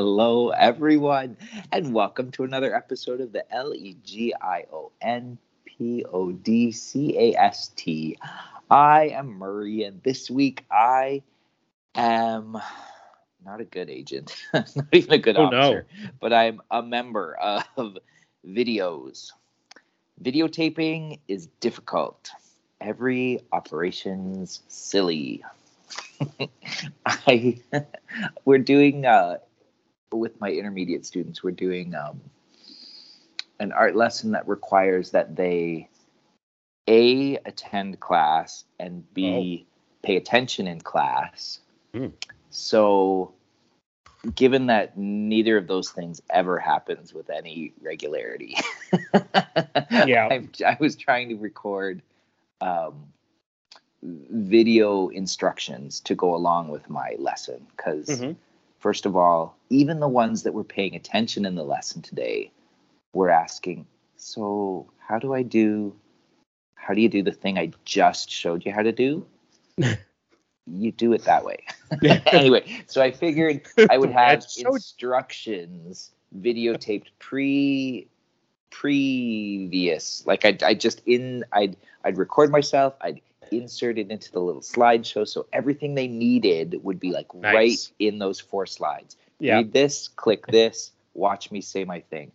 Hello, everyone, and welcome to another episode of the L E G I O N P O D C A S T. I am Murray, and this week I am not a good agent, not even a good Oh, officer, but I'm a member of videos. Videotaping is difficult. Every operation's silly. I we're doing uh, with my intermediate students. We're doing um, an art lesson that requires that they a attend class and b pay attention in class. Hmm. So, given that neither of those things ever happens with any regularity, Yeah. I, I was trying to record um, video instructions to go along with my lesson because Mhm. First of all even the ones that were paying attention in the lesson today were asking so how do i do? How do you do the thing i just showed you how to do? You do it that way. Anyway so i figured i would have so- instructions videotaped pre previous. Like i i just in i'd i'd record myself i'd insert it into the little slideshow so everything they needed would be like Nice. right in those four slides Yeah. read this click this watch me say my thing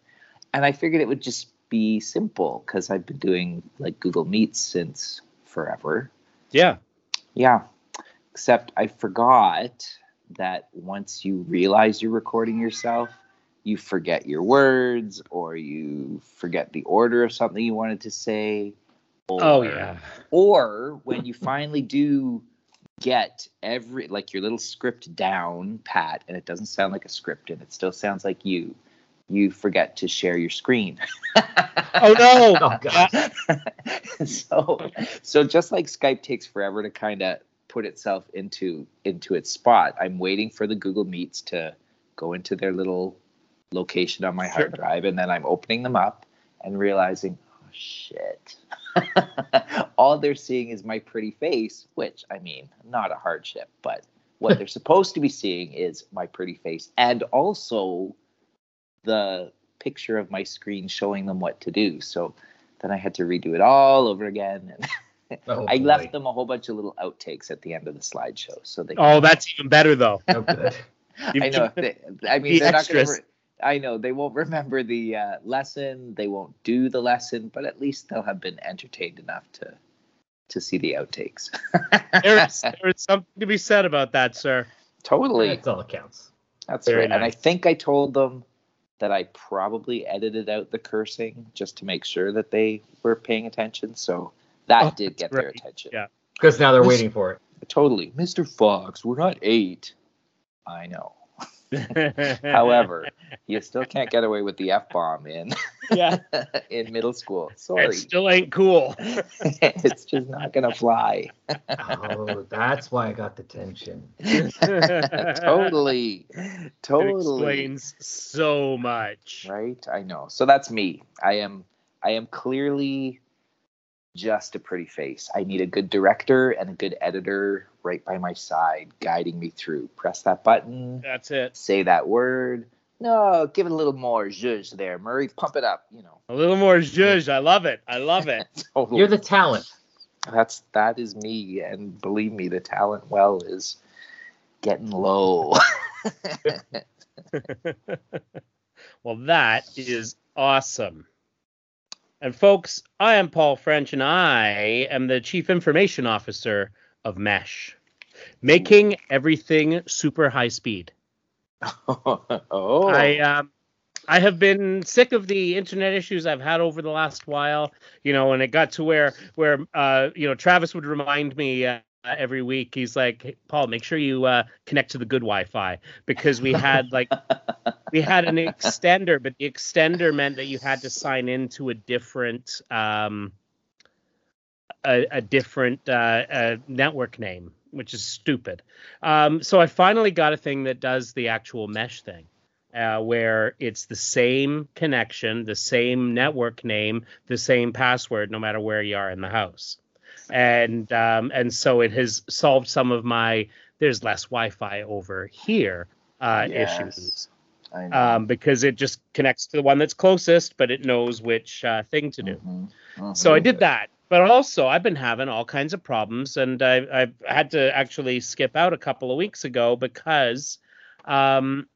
and i figured it would just be simple because i've been doing like google meets since forever Yeah. yeah. Except I forgot that once you realize you're recording yourself, you forget your words or you forget the order of something you wanted to say. Oh, or, Oh yeah. Or when you finally do get every like your little script down pat and it doesn't sound like a script and it still sounds like you, you forget to share your screen. Oh no. Oh, God. so so just like Skype takes forever to kind of put itself into into its spot, I'm waiting for the Google Meets to go into their little location on my hard drive, and then I'm opening them up and realizing, oh shit. All they're seeing is my pretty face, which I mean, not a hardship, but what they're supposed to be seeing is my pretty face and also the picture of my screen showing them what to do. So then I had to redo it all over again. And Oh, I boy. left them a whole bunch of little outtakes at the end of the slideshow. So they Oh, that's even better though. Oh, good. I know. They, I mean, the they're not going extras. to. I know they won't remember the uh, lesson. They won't do the lesson, but at least they'll have been entertained enough to to see the outtakes. There is, there is something to be said about that, sir. totally. That's all that counts. That's Very right. And I think I told them that I probably edited out the cursing just to make sure that they were paying attention. So that Oh, did that's get their attention. Yeah. Because now they're This- waiting for it. Totally. Mr. Fox, we're not eight. I know. However, you still can't get away with the F bomb in yeah, in middle school. it Sorry. still ain't cool. it's just not gonna fly. Oh, that's why I got the tension. totally. It Totally. explains so much. Right? I know. So that's me. I am I am clearly just a pretty face. I need a good director and a good editor right by my side guiding me through. Press that button, That's it. say that word. No, give it a little more zhuzh there, Murray. Pump it up, you know. A little more zhuzh. I love it. I love it. Totally. You're the talent. That's that is me, and believe me, the talent well is getting low. well, that is awesome. And folks, I am Paul French, and I am the Chief Information Officer of Mesh, making everything super high speed. oh, I um, I have been sick of the internet issues I've had over the last while, you know, and it got to where where uh, you know Travis would remind me uh, every week. He's like, hey, Paul, make sure you uh, connect to the good Wi-Fi because we had like we had an extender, but the extender meant that you had to sign into a different um, a, a different uh, network name, which is stupid. Um, so I finally got a thing that does the actual mesh thing. Uh, where it's the same connection, the same network name, the same password, no matter where you are in the house, and um, and so it has solved some of my there's less Wi-Fi over here uh, Yes. issues. Um, because it just connects to the one that's closest, but it knows which uh, thing to do. Mhm, mhm. So I did that. But also, I've been having all kinds of problems, and I, I've had to actually skip out a couple of weeks ago because um,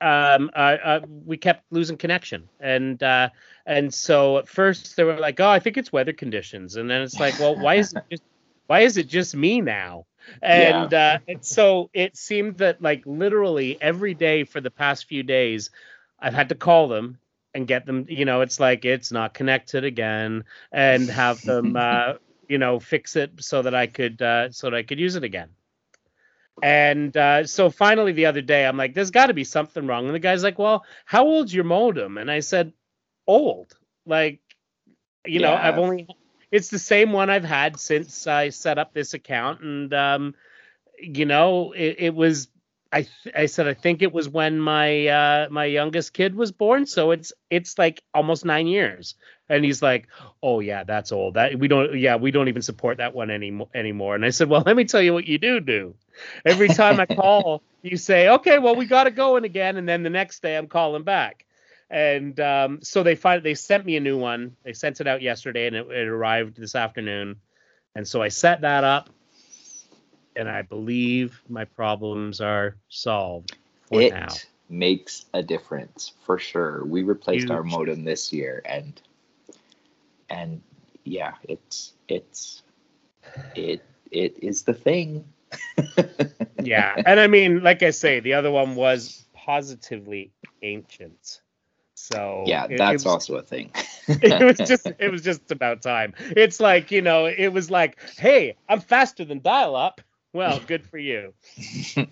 um, uh, uh, we kept losing connection, and uh, and so at first they were like, "Oh, I think it's weather conditions," and then it's like, "Well, why is it just why is it just me now?" And, uh, and so it seemed that like literally every day for the past few days, I've had to call them and get them. You know, it's like it's not connected again, and have them, uh, you know, fix it so that I could uh, so that I could use it again. And uh, so finally, the other day, I'm like, "There's got to be something wrong." And the guy's like, "Well, how old's your modem?" And I said, "Old, like, you know, I've only it's the same one I've had since I set up this account, and um, you know, it, it was." I th- I said I think it was when my uh, my youngest kid was born, so it's it's like almost nine years. And he's like, "Oh yeah, that's old. That we don't yeah we don't even support that one anymore anymore." And I said, "Well, let me tell you what you do do. Every time I call, you say, "Okay, well we got it going again," and then the next day I'm calling back. And um, so they find they sent me a new one. They sent it out yesterday, and it, it arrived this afternoon. And so I set that up, and I believe my problems are solved for it now. makes a difference for sure. We replaced our modem this year, and and yeah, it's it's it it is the thing. yeah and i mean like i say the other one was positively ancient so yeah, it- it that's was- also a thing. it was just it was just about time it's like you know it was like hey i'm faster than dial up well good for you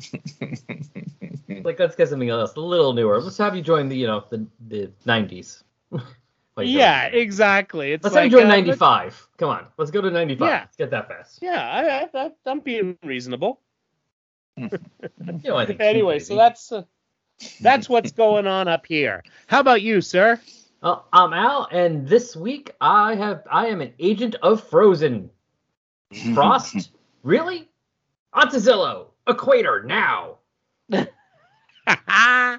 Like let's get something else a little newer. Let's have you join the you know the the nineties. yeah exactly it's Let's like have you join uh, ninety five. Come on, let's go to ninety five. Yeah. Let's get that fast. yeah I, I, i'm being reasonable You know, I think. anyway so that's uh, that's what's going on up here how about you sir Well, I'm Al, and this week I have I am an agent of Frozen. Frost, really? Onto Zillow, Equator now. yeah,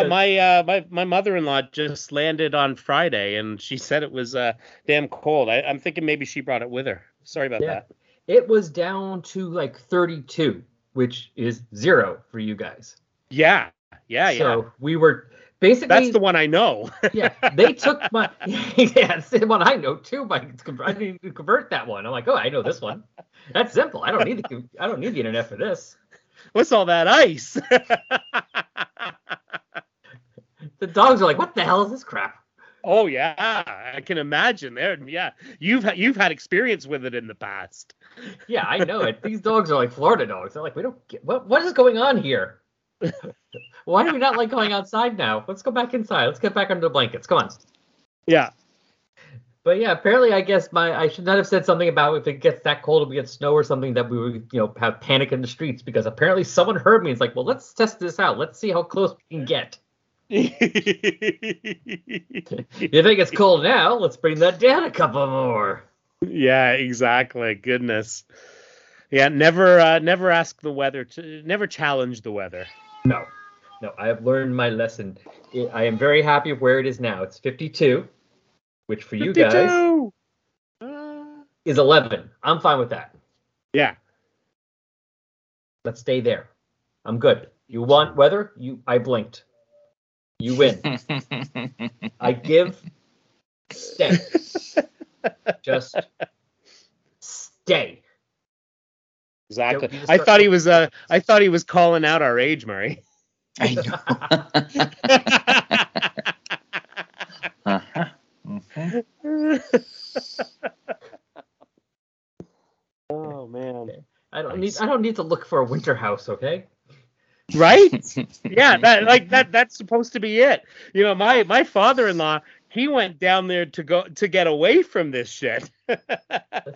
So- my uh, my my mother-in-law just landed on Friday, and she said it was uh, damn cold. I, I'm thinking maybe she brought it with her. Sorry about Yeah. that. It was down to like 32, which is zero for you guys. Yeah, yeah, yeah. So we were basically. That's the one I know. yeah, they took my. yeah, it's the one I know too. My, I need to convert that one. I'm like, oh, I know this one. That's simple. I don't need the. I don't need the internet for this. What's all that ice? The dogs are like, what the hell is this crap? oh yeah, I can imagine. There, yeah, you've you've had experience with it in the past. Yeah, I know it. These dogs are like Florida dogs. They're like, we don't get what what is going on here? Why do we not like going outside now? Let's go back inside. Let's get back under the blankets. Come on. Yeah. But yeah, apparently, I guess my I should not have said something about if it gets that cold, if we get snow or something, that we would you know have panic in the streets because apparently someone heard me. It's like, well, let's test this out. Let's see how close we can get. You think it's cold now? Let's bring that down a couple more. yeah, exactly. Goodness. Yeah, never uh, never ask the weather to never challenge the weather. No, no, I have learned my lesson. I- I am very happy with where it is now. It's 52, which for you guys Uh, is 11. I'm fine with that. yeah. Let's stay there. I'm good. You want weather? You I blinked. You win. I give. Stay. Just stay. Exactly. Don't I thought he was uh I thought he was calling out our age, Murray. I know. Uh-huh. Mhm. oh man. I don't need. I don't need to look for a winter house. Okay. Right? yeah, that like that that's supposed to be it. You know, my my father-in-law, he went down there to go to get away from this shit.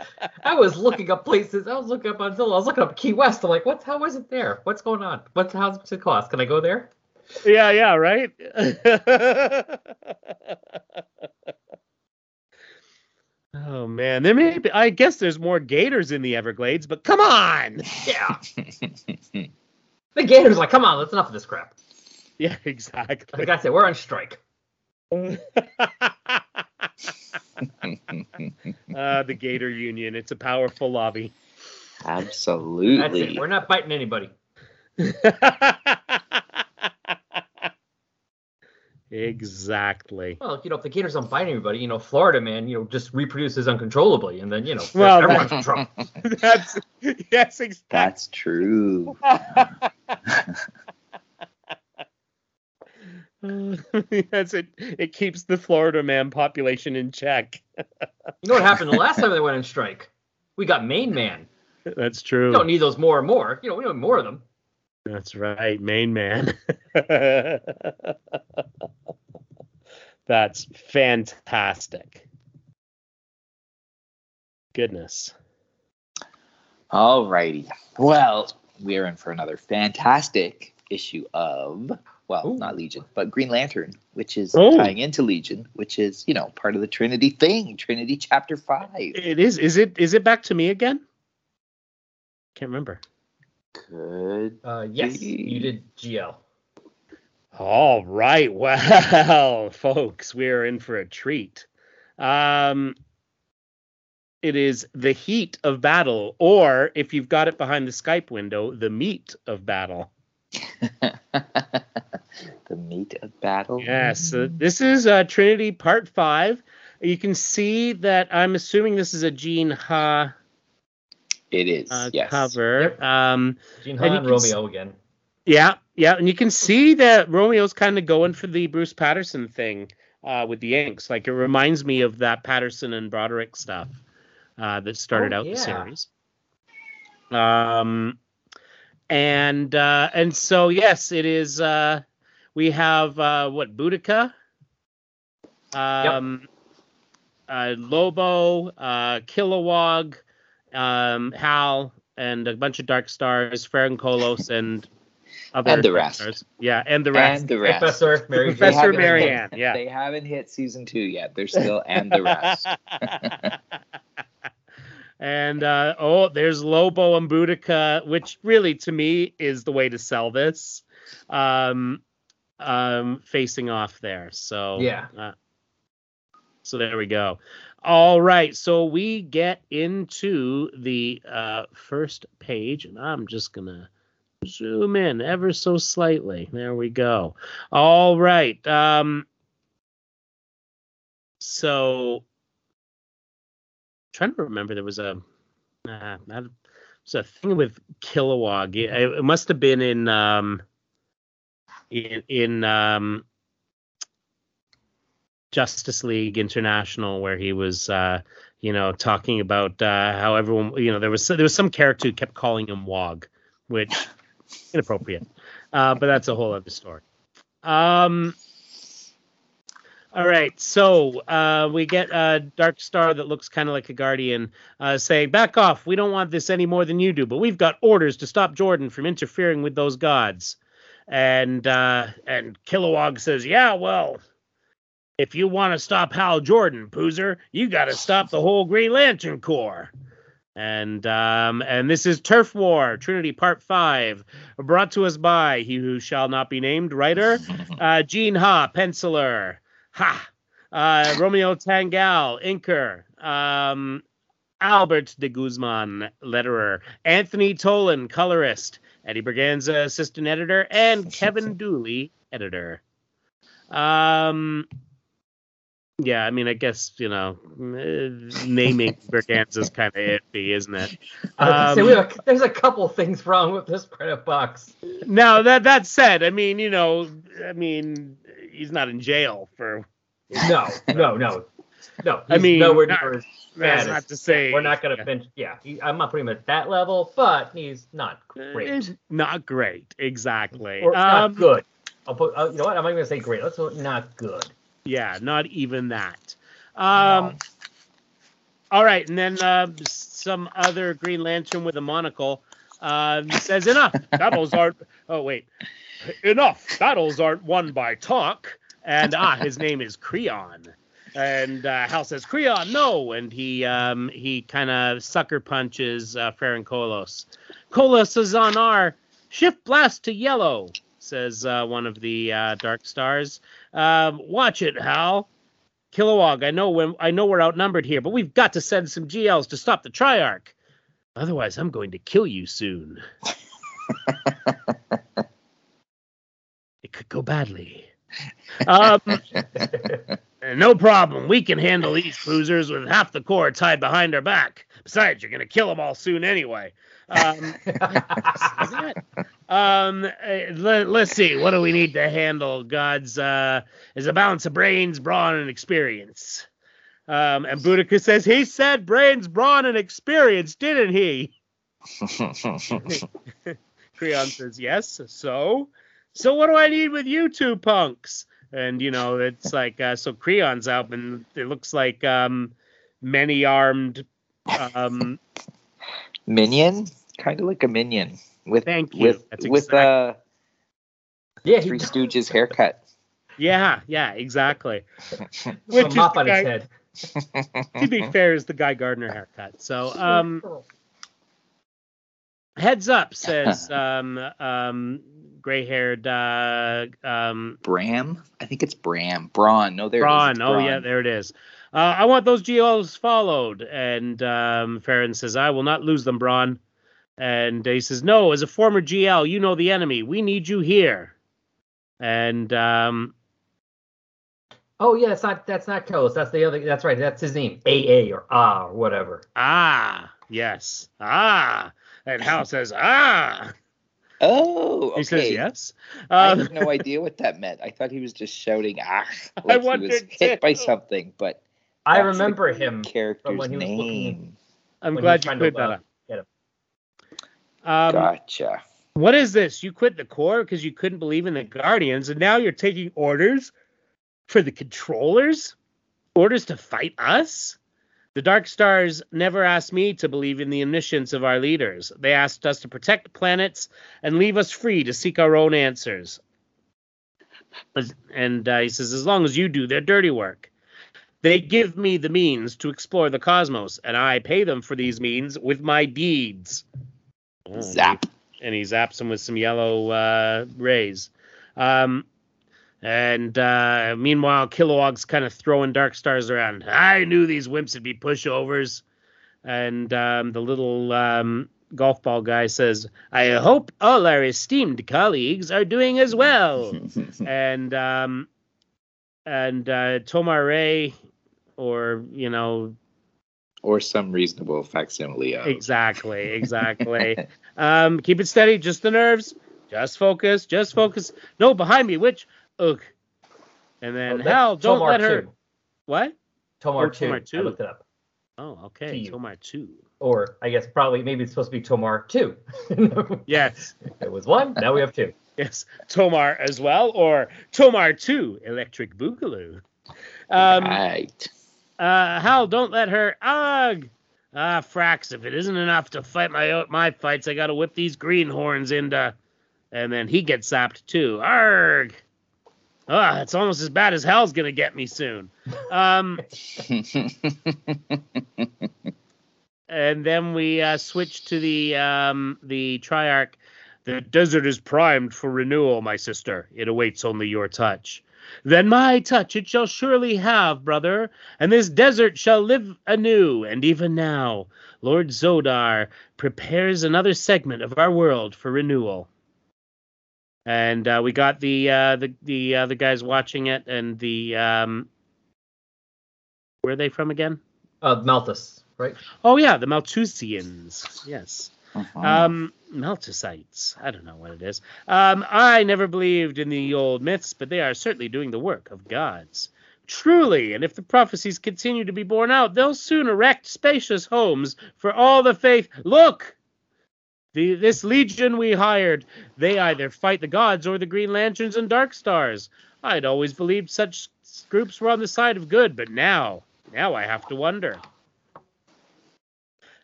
I was looking up places. I was looking up on Zillow. I was looking up Key West. I'm like, what? How is it there? What's going on? What's how's it cost? Can I go there? yeah, yeah, right? oh man, there may be I guess there's more gators in the Everglades, but come on. Yeah. The Gators like, come on, that's enough of this crap. Yeah, exactly. Like I said, we're on strike. uh, the Gator Union. It's a powerful lobby. That's Absolutely. it. We're not biting anybody. exactly. Well, you know, if the Gators don't bite anybody, you know, Florida man, you know, just reproduces uncontrollably, and then you know, Well, everyone's in trouble. That's yes, exactly. That's true. Mm. That's it. It keeps the Florida man population in check. You know what happened the last time they went on strike? We got Maine man. That's We true. don't need those more and more. You know, we need more of them. That's right, main man. That's fantastic. Goodness. All righty. Well, we're in for another fantastic issue of, well, Ooh. not Legion, but Green Lantern, which is Oh. tying into Legion, which is, you know, part of the Trinity thing, Trinity Chapter 5. It is. Is it? Is it back to me again? Can't remember. Could Uh, yes, you did GL. All right. Well, folks, we're in for a treat. Um, it is the heat of battle, or if you've got it behind the Skype window, the meat of battle. the meat of battle. Yes, uh, this is uh, Trinity Part Five. You can see that I'm assuming this is a Gene Ha It is. uh, yes. cover. Yep. Um, Gene Ha And you Han can s- Romeo again. Yeah, yeah, and you can see that Romeo's kind of going for the Bruce Patterson thing uh, with the inks. Like it reminds me of that Patterson and Broderick stuff uh, that started Oh, out the series. Um, and uh, and so yes, it is. Uh, we have uh, what Boudica, um, uh, Lobo, uh, Kilowog, um, Hal, and a bunch of Dark Stars, Ferin Colos, and other And the rest. Stars. Yeah, and the rest. And the rest. Professor Mary Professor Marianne, hit- yeah. They haven't hit season two yet. They're still and the rest. and uh, oh, there's Lobo and Boudica, which really to me is the way to sell this. Um, um, facing off there. So Yeah. uh, so there we go. All right, so we get into the uh, first page, and I'm just gonna zoom in ever so slightly. There we go. All right. Um, so trying to remember, there was a uh, that was a thing with Kilowog. It, it must have been in um, in in um, Justice League International where he was uh, you know talking about uh, how everyone you know there was there was some character who kept calling him Wog, which inappropriate. Uh, but that's a whole other story. Um. All right, so uh, we get a Dark Star that looks kind of like a Guardian uh, saying, "Back off! We don't want this any more than you do, but we've got orders to stop Jordan from interfering with those gods." And uh, and Kilowog says, "Yeah, well, if you want to stop Hal Jordan, Poozer, you got to stop the whole Green Lantern Corps." And um, and this is Turf War, Trinity Part Five, brought to us by he who shall not be named, writer uh, Gene Ha, penciler, Ha, uh, Romeo Tanghal, inker, um, Albert de Guzman, letterer, Anthony Tollin, colorist, Eddie Berganza, assistant editor, and Kevin Dooley, editor. Um, yeah, I mean, I guess you know, uh, naming Berganza's kind of iffy, isn't it? Say, Um, we have a, there's a couple things wrong with this credit box. Now that that said, I mean, you know, I mean, he's not in jail for. No, no, no, no. I mean, nowhere near his That's not to say We're not gonna yeah. bench. Yeah, he, I'm not putting him at that level, but he's not Uh, great. Not great, exactly. Or Um, not good. I'll put. Uh, you know what? I'm not gonna say great. Let's put not good. Yeah, not even that. Um, All right, and then uh, some other Green Lantern with a monocle um, says, "Enough battles aren't." Oh wait, enough battles aren't won by talk. And ah, his name is Creon. And uh, Hal says, "Creon, no!" And he um, he kind of sucker punches uh, Ferin Colos. Colos is on our shift blast to yellow. says uh, one of the uh, Dark Stars. Um, watch it, Hal. Kilowog, I know when I know we're outnumbered here, but we've got to send some GLs to stop the Triarch. Otherwise, I'm going to kill you soon. it could go badly. Um, no problem. We can handle these cruisers with half the corps tied behind our back. Besides, you're going to kill them all soon anyway. Um, um, uh, let, us see. What do we need to handle? God's uh, is a balance of brains, brawn, and experience. Um, and Boudica says he said brains, brawn, and experience, didn't he? Creon says yes. So, so what do I need with you two punks? And you know, it's like uh, so Creon's out, and it looks like um, many armed um, minion, kind of like a minion with Thank you. with That's with exact- uh yeah, Three he Stooges haircut. Yeah, yeah, exactly. Which is mop the on his guy- head. to be fair, is the Guy Gardner haircut. So, um, heads up says um, um, gray-haired uh, um, Bram, I think it's Bram. Braun. No, there it is. Braun. It's Oh yeah, there it is. Uh, I want those GLs followed. And um, Ferin says, I will not lose them, Braun. And he says, No, as a former GL, you know the enemy. We need you here. And um, Oh yeah, that's not that's not Colos. That's the other. That's right. That's his name. AA or Ah or whatever. ah, yes, ah. And Hal says, Ah. Oh, okay. He says, Yes. I Um, had no idea what that meant. I thought he was just shouting "ah" I like he was wondered hit by something, but I That's the remember him. character's when he was looking- name. I'm glad you trying cleared to, that uh, up. get him. Um, Gotcha. What is this? You quit the core because you couldn't believe in the Guardians, and now you're taking orders for the controllers? Orders to fight us? The Dark Stars never asked me to believe in the omniscience of our leaders. They asked us to protect planets and leave us free to seek our own answers. And uh, he says, as long as you do their dirty work. They give me the means to explore the cosmos, and I pay them for these means with my deeds. Oh, Zap. and he zaps him with some yellow uh, rays. Um, and uh, meanwhile, Kilowog's kind of throwing dark stars around. I knew these wimps would be pushovers. And um, the little um, golf ball guy says, I hope all our esteemed colleagues are doing as well. and um, and uh, Tomar-Re, or, you know, or some reasonable facsimile of. Exactly, exactly. um, keep it steady, just the nerves. Just focus, just focus. No, behind me, which ugh. And then Oh, that's Hal, don't Tomar let her. two. What? Tomar Oh, two. Tomar I two. looked it up. Oh, okay. you. Tomar two. Or I guess probably maybe it's supposed to be Tomar two. Yes, It was one. Now we have two. yes. Tomar as well, or Tomar two, Electric Boogaloo. Um, right. Uh, Hal, don't let her. Ugh. Ah, Frax, if it isn't enough to fight my my fights, I gotta whip these greenhorns into. And then he gets zapped too. Arg. Ah, it's almost as bad as hell's gonna get me soon. Um, and then we uh, switch to the um, the Triarch. The desert is primed for renewal, my sister. It awaits only your touch. Then my touch it shall surely have, brother, and this desert shall live anew. And even now, Lord Zodar prepares another segment of our world for renewal. And uh, we got the uh, the the other guys watching it, and the um, where are they from again? Uh, Malthus, right? Oh yeah, the Malthusians. Yes. Uh-huh. Um, Malthusites. I don't know what it is. Um, I never believed in the old myths, but they are certainly doing the work of gods. Truly, and if the prophecies continue to be borne out, they'll soon erect spacious homes for all the faith. Look! The, this legion we hired, they either fight the gods or the Green Lanterns and Dark Stars. I'd always believed such groups were on the side of good, but now, now I have to wonder.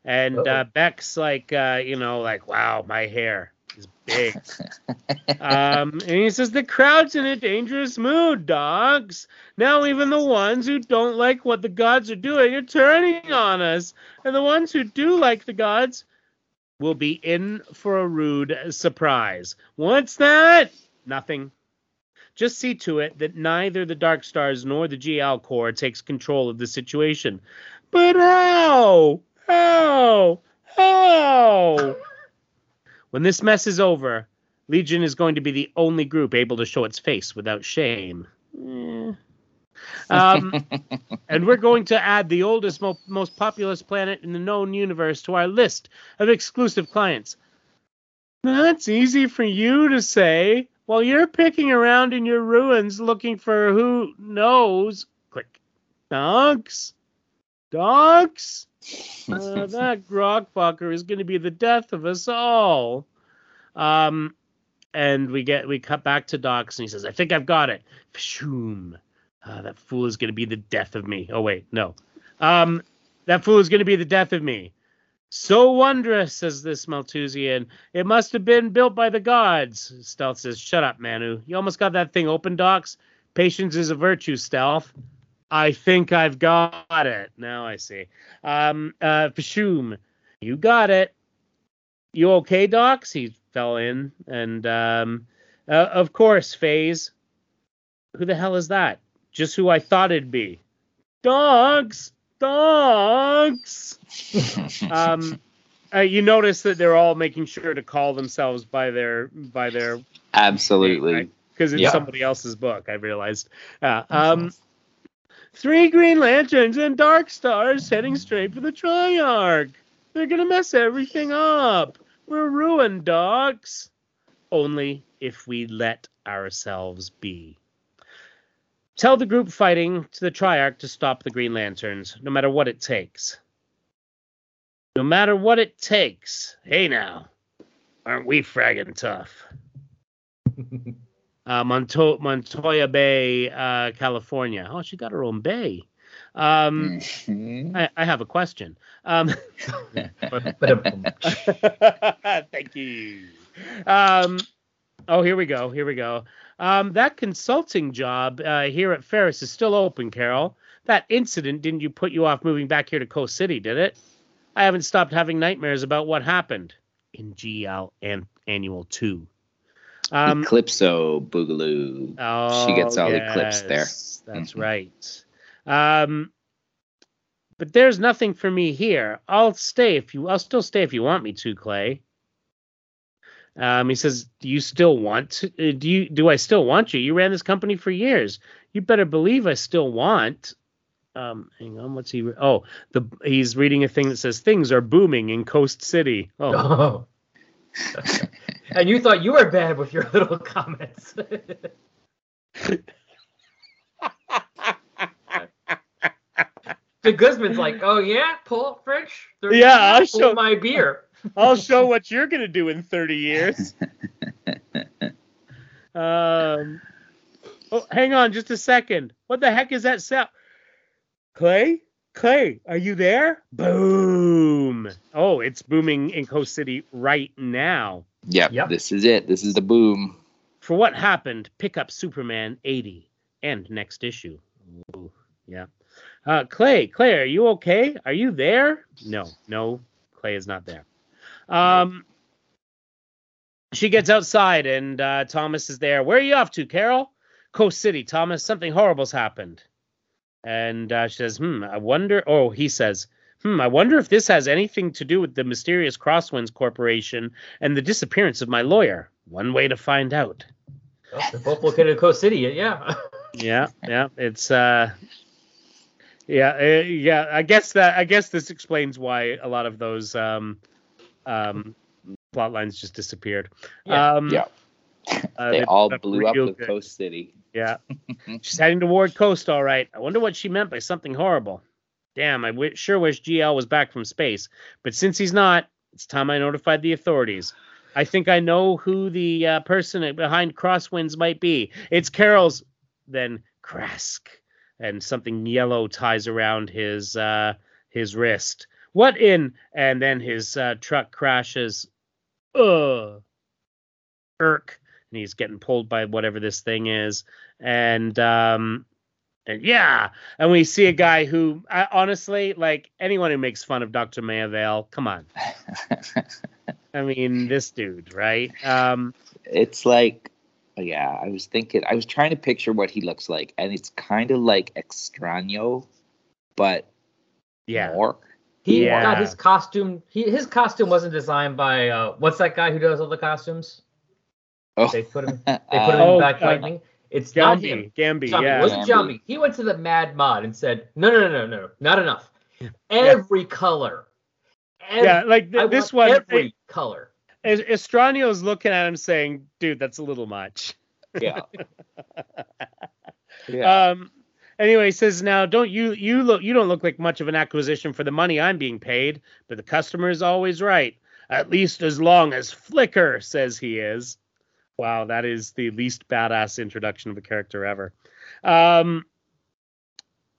And uh, Bek's like, uh, you know, like, wow, my hair is big. um, and he says, the crowd's in a dangerous mood, dogs. Now even the ones who don't like what the gods are doing are turning on us. And the ones who do like the gods will be in for a rude surprise. What's that? Nothing. Just see to it that neither the Dark Stars nor the GL Corps takes control of the situation. But how? How? How? When this mess is over, Legion is going to be the only group able to show its face without shame. Eh. Um, and we're going to add the oldest, mo- most populous planet in the known universe to our list of exclusive clients. That's easy for you to say. While you're picking around in your ruins looking for who knows. Click. Dogs? Dogs? Uh, that grog fucker is going to be the death of us all. Um, and we get we cut back to Dox, and he says, "I think I've got it." Pshoom. Uh, that fool is going to be the death of me. Oh wait, no. Um, that fool is going to be the death of me. So wondrous, says this Malthusian. It must have been built by the gods. Stealth says, Shut up, Manu. You almost got that thing open, Dox. Patience is a virtue, Stealth. I think I've got it. Now I see. Um, uh, Fashoom, you got it. You okay, Dox? He fell in. And, um, uh, of course, Phase. Who the hell is that? Just who I thought it'd be. Dogs! Dogs! um, uh, you notice that they're all making sure to call themselves by their by their Absolutely. because it's Yeah. somebody else's book. I realized. Uh, um, three Green Lanterns and Dark Stars heading straight for the Triarch. They're gonna mess everything up. We're ruined, dogs. Only if we let ourselves be. Tell the group fighting to the Triarch to stop the Green Lanterns, no matter what it takes. No matter what it takes. Hey now, aren't we fragging tough? uh, Monto- Montoya Bay, uh, California. Oh, she got her own bay. Um, Mhm. I, I have a question. Um, um, thank you. Um, oh, here we go. Here we go. Um, that consulting job uh, here at Ferris is still open, Carol. That incident didn't you put you off moving back here to Coast City, did it? I haven't stopped having nightmares about what happened in GL an- Annual 2. Um, Eclipso Boogaloo. Oh, She gets all the clips there. yes, That's Mhm. right. Um, but there's nothing for me here. I'll stay if you. I'll still stay if you want me to, Clay. Um, he says, "Do you still want? To, uh, do you? Do I still want you? You ran this company for years. You better believe I still want." Um, hang on. What's he? re- Oh, the he's reading a thing that says things are booming in Coast City. Oh, oh. and you thought you were bad with your little comments. the Guzman's like, oh yeah, pull up French. They're- Yeah, I'll pull show- my beer. I'll show what you're gonna do in 30 years. Um. Oh, hang on just a second. What the heck is that sound? Clay? Clay, are you there? Boom. Oh, it's booming in Coast City right now. Yep, Yep. this is it. This is the boom. For what happened, pick up Superman 80 and next issue. Ooh, yeah. Uh, Clay, Clay, are you okay? Are you there? No, no, Clay is not there. Um, she gets outside and uh, Thomas is there. Where are you off to, Carol? Coast City, Thomas. Something horrible's happened. And uh, she says, hmm, I wonder. Oh, he says, hmm, I wonder if this has anything to do with the mysterious Crosswinds Corporation and the disappearance of my lawyer. One way to find out. Oh, they're both located in Coast City. Yeah. Yeah, yeah, it's uh, yeah, uh, yeah. I guess that I guess this explains why a lot of those um, um, plot lines just disappeared. Yeah, um, yeah. uh, they all blew up real with good. Coast City. Yeah, she's heading toward Coast. All right. I wonder what she meant by something horrible. Damn, I w- sure wish GL was back from space, but since he's not, it's time I notified the authorities. I think I know who the uh, person behind Crosswinds might be. It's Carol's. Then Krask, and something yellow ties around his uh, his wrist. What in? And then his uh, truck crashes. Ugh. Irk. And he's getting pulled by whatever this thing is. And um, and yeah, and we see a guy who, I, honestly, like anyone who makes fun of Dr. Mayavale, come on. I mean, this dude, right? Um, it's like Yeah, I was thinking. I was trying to picture what he looks like, and it's kind of like Extraño, but Yeah. more. He Yeah. got his costume. He, his costume wasn't designed by uh, what's that guy who does all the costumes? Oh, They put him. They put him Oh, in Black uh, Lightning. It's not him. Gambi. Jambi. Yeah. It wasn't Jambi. Jambi. He went to the Mad Mod and said, "No, no, no, no, no, not enough. Every color. Every, Yeah. Like th- this one, every color." Es- Estranio's looking at him saying, dude, that's a little much. yeah. yeah. Um. Anyway, he says now, don't you you look you don't look like much of an acquisition for the money I'm being paid, but the customer is always right. At least as long as Flicker says he is. Wow, that is the least badass introduction of a character ever. Um.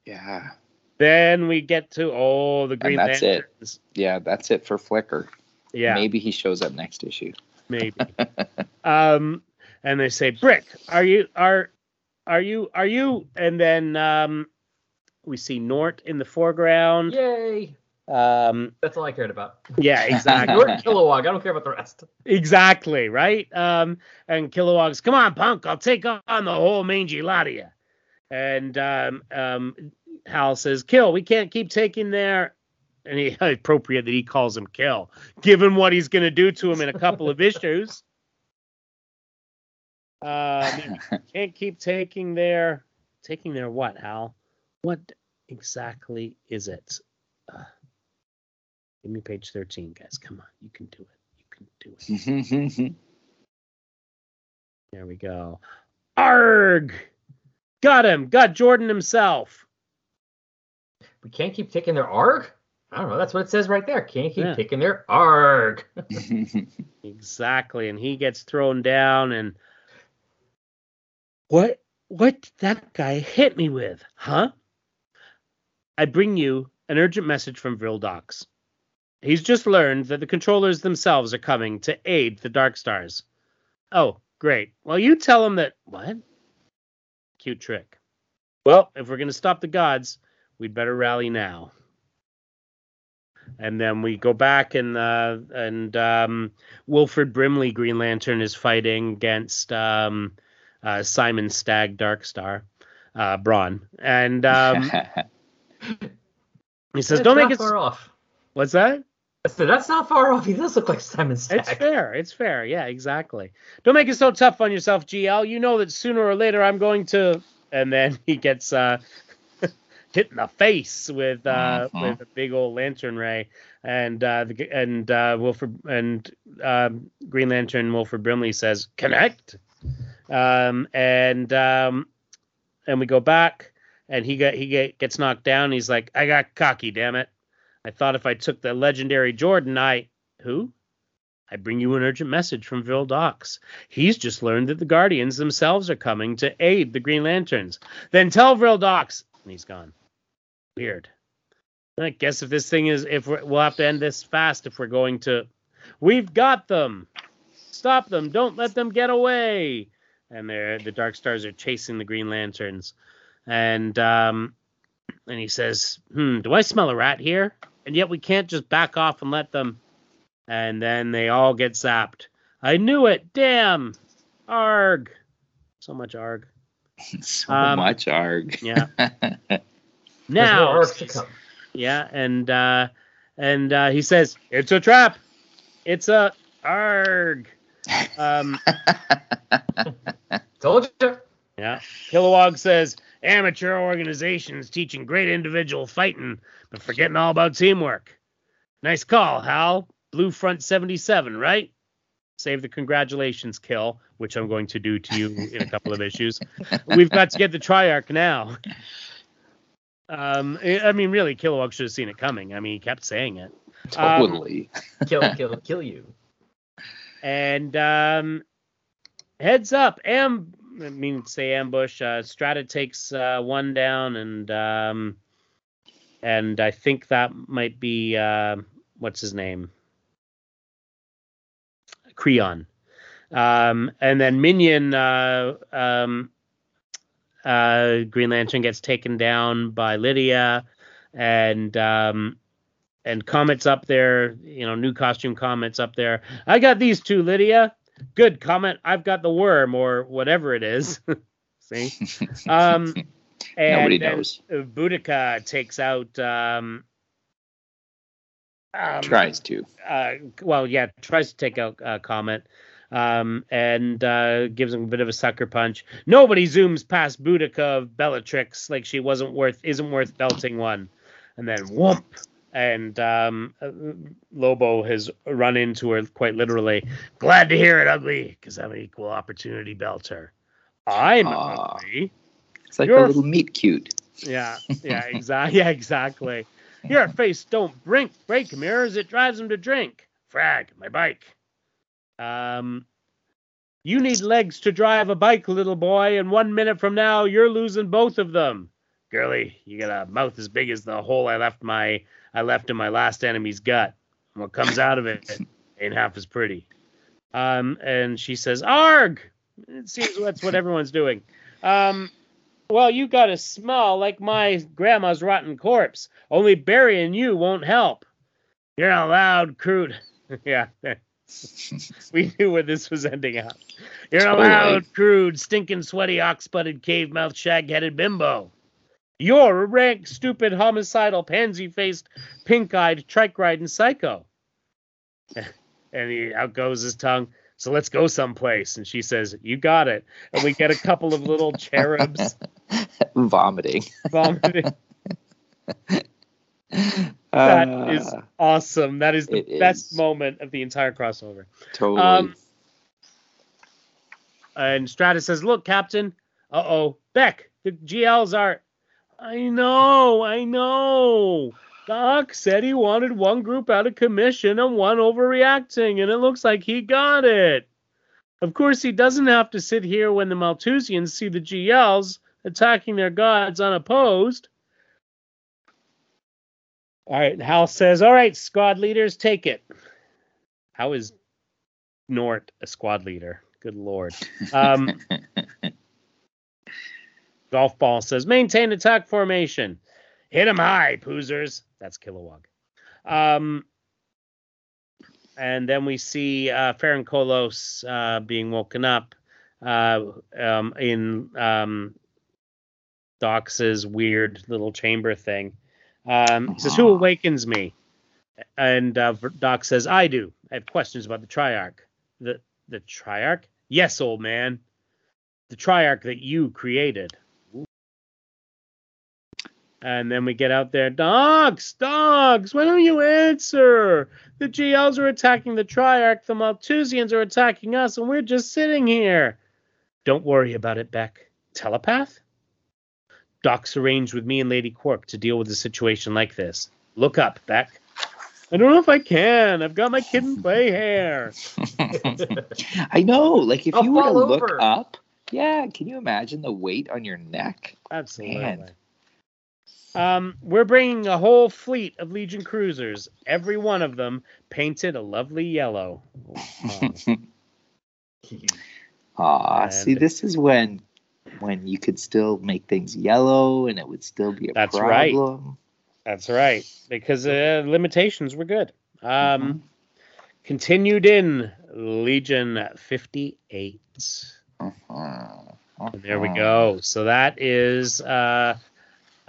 yeah. Then we get to oh the Green that's it. Yeah. That's it for Flicker. Yeah, Maybe he shows up next issue. maybe. um, and they say, "Brick, are you are are you are you?" And then um, we see G'nort in the foreground. Yay! Um, That's all I cared about. yeah, exactly, You're Kilowog. I don't care about the rest. exactly, right. Um, and Kilowog's, "Come on, punk, I'll take on the whole mangy lot of you." And um, um, Hal says, "Kill, we can't keep taking their." And he appropriate that he calls him Kill, given what he's going to do to him in a couple of issues. Um, can't keep taking their taking their what, Hal? What exactly is it? Uh, give me page thirteen, guys. Come on, you can do it. You can do it. There we go. Arg! Got him. Got Jordan himself. We can't keep taking their arg. I don't know. That's what it says right there. Can't keep Yeah. taking their arg. Exactly, and he gets thrown down. And what? What did that guy hit me with? Huh? I bring you an urgent message from Vril Vildox. He's just learned that the controllers themselves are coming to aid the Dark Stars. Oh, great. Well, you tell him that. What? Cute trick. Well, if we're going to stop the gods, we'd better rally now. And then we go back and uh, and um, Wilford Brimley Green Lantern is fighting against um, uh, Simon Stagg Darkstar, uh, Braun, and um, he says, That's "Don't make it." far off. What's that? I said, that's not far off. He does look like Simon Stagg. It's fair. It's fair. Yeah, exactly. Don't make it so tough on yourself, GL. You know that sooner or later I'm going to. And then he gets uh, hit in the face with uh, Mhm. with a big old lantern ray, and uh, the, and uh, Wilford and um, Green Lantern Wilford Brimley says connect, um, and um, and we go back, and he got he get, gets knocked down. He's like, I got cocky, damn it. I thought if I took the legendary Jordan, I who? I bring you an urgent message from Vril Dox. He's just learned that the Guardians themselves are coming to aid the Green Lanterns. Then tell Vril Dox. And he's gone. Weird. I guess if this thing is, if we're, we'll have to end this fast if we're going to. We've got them. Stop them. Don't let them get away. And they're, the Dark Stars are chasing the Green Lanterns. And um, and he says, "Hmm, do I smell a rat here?" And yet we can't just back off and let them. And then they all get zapped. I knew it. Damn. Arg. So much arg. so Um, much arg. Yeah. Now. more arcs to come. Yeah, and uh and uh he says, It's a trap. It's a arg. Um Told you. yeah. Kilowog says, amateur organizations teaching great individual fighting, but forgetting all about teamwork. Nice call, Hal. Blue Front 77, right? Save the congratulations kill, which I'm going to do to you in a couple of issues. We've got to get the Triarch now. Um, I I mean, really, Kilowog should have seen it coming. I mean, he kept saying it. Um, totally. Kill, kill, kill you. And um, heads up, am I mean say ambush. Uh, Strata takes uh, one down, and um, and I think that might be uh, what's his name, Creon. Um, and then Minion, uh, um, uh, Green Lantern gets taken down by Lydia, and um, and Comet's up there. You know, new costume Comet's up there. I got these two, Lydia. Good comment. I've got the worm or whatever it is. See? Um, and Nobody knows. Boodikka takes out. Um, um, Tries to. uh, well, yeah, tries to take out uh, Comet um, and uh, gives him a bit of a sucker punch. Nobody zooms past Boodikka of Bellatrix like she wasn't worth, isn't worth belting one. And then whoomp. And um, uh, Lobo has run into her quite literally. Glad to hear it, ugly, because I'm an equal opportunity belter. I'm Aw. ugly. It's like You're- a little meet cute. Yeah, yeah, exactly. Yeah, exactly. Your face don't brink, break mirrors. It drives him to drink. Frag, my bike. Um, you need legs to drive a bike, little boy, and one minute from now you're losing both of them. Girlie, you got a mouth as big as the hole I left my I left in my last enemy's gut. And what comes out of it ain't half as pretty. Um, and she says, "Arg!" It seems that's what everyone's doing. Um, well, you got to smell like my grandma's rotten corpse. Only burying you won't help. You're a loud, crude. yeah. we knew where this was ending up. You're a loud, crude, stinking, sweaty, ox-butted, cave-mouthed, shag-headed bimbo. You're a rank, stupid, homicidal, pansy-faced, pink-eyed, trike-riding psycho. and he out goes his tongue. So let's go someplace. And she says, "You got it." And we get a couple of little cherubs Vomiting. vomiting. That is Uh, awesome. That is the best is. moment of the entire crossover. totally. Um, And Strata says, "Look, Captain. Uh oh, Bek. The GLs are. I know. I know. Dox said he wanted one group out of commission and one overreacting, and it looks like he got it. Of course, he doesn't have to sit here when the Malthusians see the GLs attacking their gods unopposed." All right, Hal says, "All right, squad leaders, take it." How is Nort a squad leader? Good lord. Um, Golf ball says, "Maintain attack formation. Hit 'em high, poozers." That's Kilowog. Um, and then we see uh, Ferin Colos uh, being woken up uh, um, in um, Dox's weird little chamber thing. Um, he says, "Who awakens me?" And uh, Dox says, "I do. I have questions about the Triarch." The the Triarch? Yes, old man. The Triarch that you created. And then we get out there, Dox, Dox, why don't you answer? The GLs are attacking the Triarch, the Malthusians are attacking us, and we're just sitting here. Don't worry about it, Bek. Telepath? Dox's arranged with me and Lady Quark to deal with a situation like this. Look up, Bek. I don't know if I can. I've got my kid in play hair. I know. Like if I'll you were to fall look over. up, yeah, can you imagine the weight on your neck? Absolutely. Man. Um, we're bringing a whole fleet of Legion cruisers, every one of them painted a lovely yellow. Oh, Aw, see, this is when when you could still make things yellow and it would still be a That's right. problem. that's right, because uh, limitations were good. Um, Mhm. Continued in Legion 58. Uh-huh. And there we Uh-huh. go. So that is uh,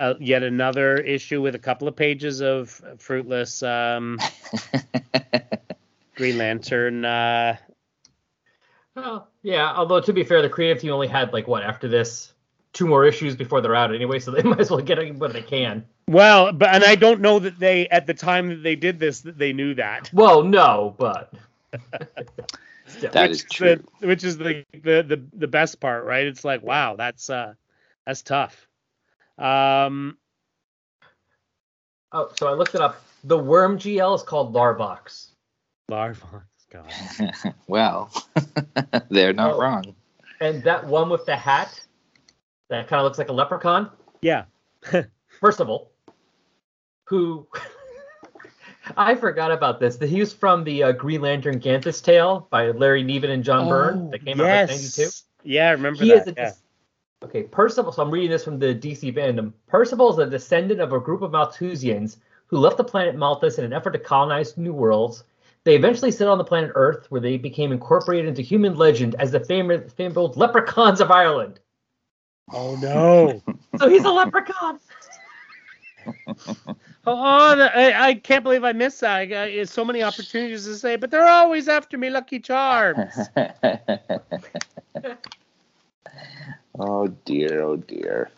uh, yet another issue with a couple of pages of fruitless um, Green Lantern. Uh, Oh, yeah, although to be fair, the creative team only had like what after this two more issues before they're out anyway, so they might as well get it when they can. well, but and I don't know that they at the time that they did this that they knew that. Well, no, but Still. That which is the- true. which is the, the the the best part, right? It's like, wow, that's uh that's tough. Um oh, so I looked it up. The worm GL is called Larvox. Larvox, God. well, they're not Oh. wrong. And that one with the hat that kind of looks like a leprechaun. Yeah. First of all, who I forgot about this. That he was from the uh, Green Lantern Ganthet's Tale by Larry Niven and John Byrne that came out in 92. Yeah, I remember He that. is a yeah. Des- okay. Percival. So I'm reading this from the DC fandom. Percival is a descendant of a group of Malthusians who left the planet Malthus in an effort to colonize new worlds. They eventually settled on the planet Earth, where they became incorporated into human legend as the famous, famed leprechauns of Ireland. Oh no! So he's a leprechaun. Oh, oh, the, I, I can't believe I missed that. I got so many opportunities to say, but they're always after me, Lucky Charms. oh dear, oh dear.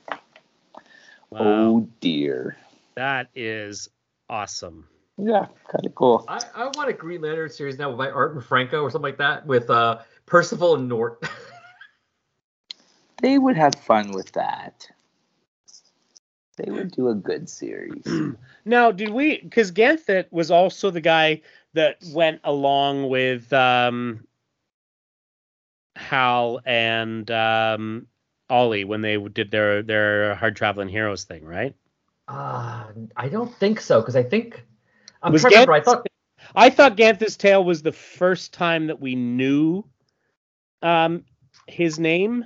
Wow, Oh dear. that is awesome. Yeah, kind of cool. I, I want a Green Lantern series now by Art and Franco or something like that with uh, Percival and Nort. They would have fun with that. They would do a good series. Now, did we? Because Ganthet was also the guy that went along with um, Hal and um, Ollie when they did their their hard traveling heroes thing, right? Uh, I don't think so because I think I'm Was trying to remember. I thought I thought Ganthet's tale was the first time that we knew um, his name.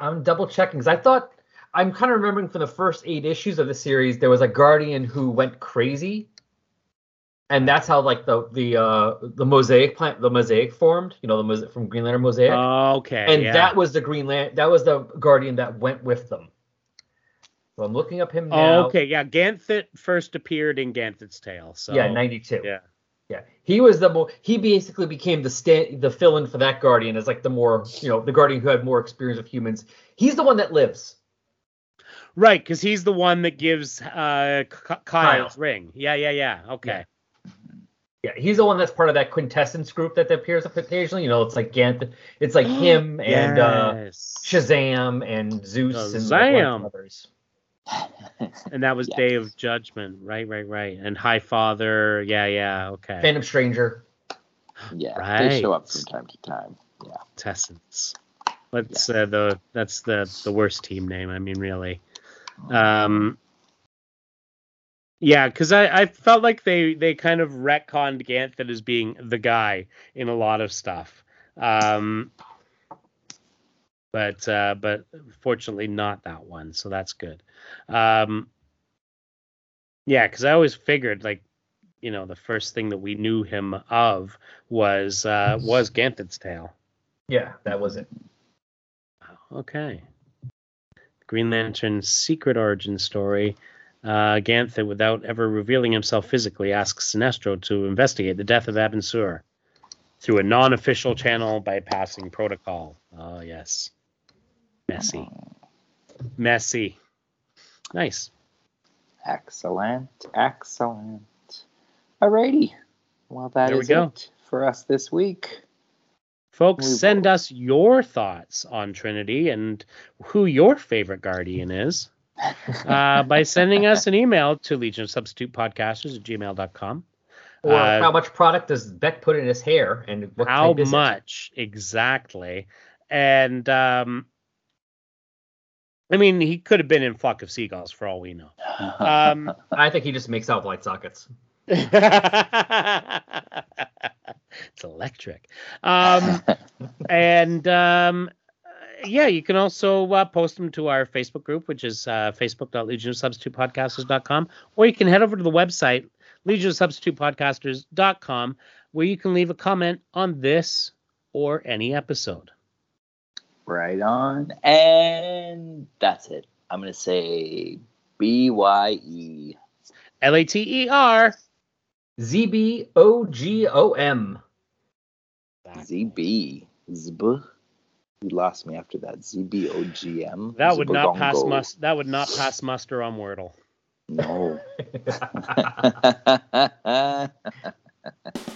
I'm double checking because I thought I'm kind of remembering from the first eight issues of the series there was a guardian who went crazy, and that's how like the the uh the mosaic plant the mosaic formed. You know the mosaic from Green Lantern mosaic, Okay, and yeah. that was the Green Lantern. That was the guardian that went with them. So I'm looking up him Oh, now. okay, yeah. Ganthet first appeared in Ganthet's tale. So yeah, 92. yeah. Yeah, he was the more. He basically became the stand, the fill-in for that guardian as like the more, you know, the guardian who had more experience with humans. He's the one that lives. Right, because he's the one that gives uh, K- Kyle's Kyle. ring. Yeah, yeah, yeah. Okay. Yeah, he's the one that's part of that quintessence group that appears up occasionally. You know, it's like Gant, it's like him and uh, yes. Shazam and Zeus and like, Shazam. of others. and that was Yes. Day of Judgment. Right, right, right. And High Father. Yeah, yeah. Okay. Phantom Stranger. Yeah, right. they show up from time to time. Yeah. Quintessence. That's uh, the that's the the worst team name. I mean, really. Um. Yeah, because I, I felt like they they kind of retconned Ganthet as being the guy in a lot of stuff. Um. But uh, but fortunately not that one, so that's good. Um. Yeah, because I always figured like, you know, the first thing that we knew him of was uh was Ganthet's tale. Yeah, that was it. Okay. Green Lantern's secret origin story. Uh, Ganthet, without ever revealing himself physically, asks Sinestro to investigate the death of Abin Sur through a non-official channel bypassing protocol. Oh yes, messy, messy. Nice. Excellent. Excellent. Alrighty. Well, that There we go. it for us this week. Folks, We send us your thoughts on Trinity and who your favorite Guardian is uh, by sending us an email to Legion of Substitute Podcasters at gmail.com. Or Uh, how much product does Bek put in his hair, and what How is it? much exactly? And um, I mean, he could have been in Flock of Seagulls for all we know. Um, I think he just makes out light sockets. it's electric. Um, and um, yeah, you can also uh, post them to our Facebook group, which is uh, facebook.legionofsubstitutepodcasters.com, or you can head over to the website, legionofsubstitutepodcasters.com, where you can leave a comment on this or any episode. right on. And that's it. I'm going to say B Y E. L A T E R. Z B O G O M. Z B. Zb. You lost me after that. Z B O G M. That would not pass Zbagongo. mus- That would not pass muster on Wordle. No.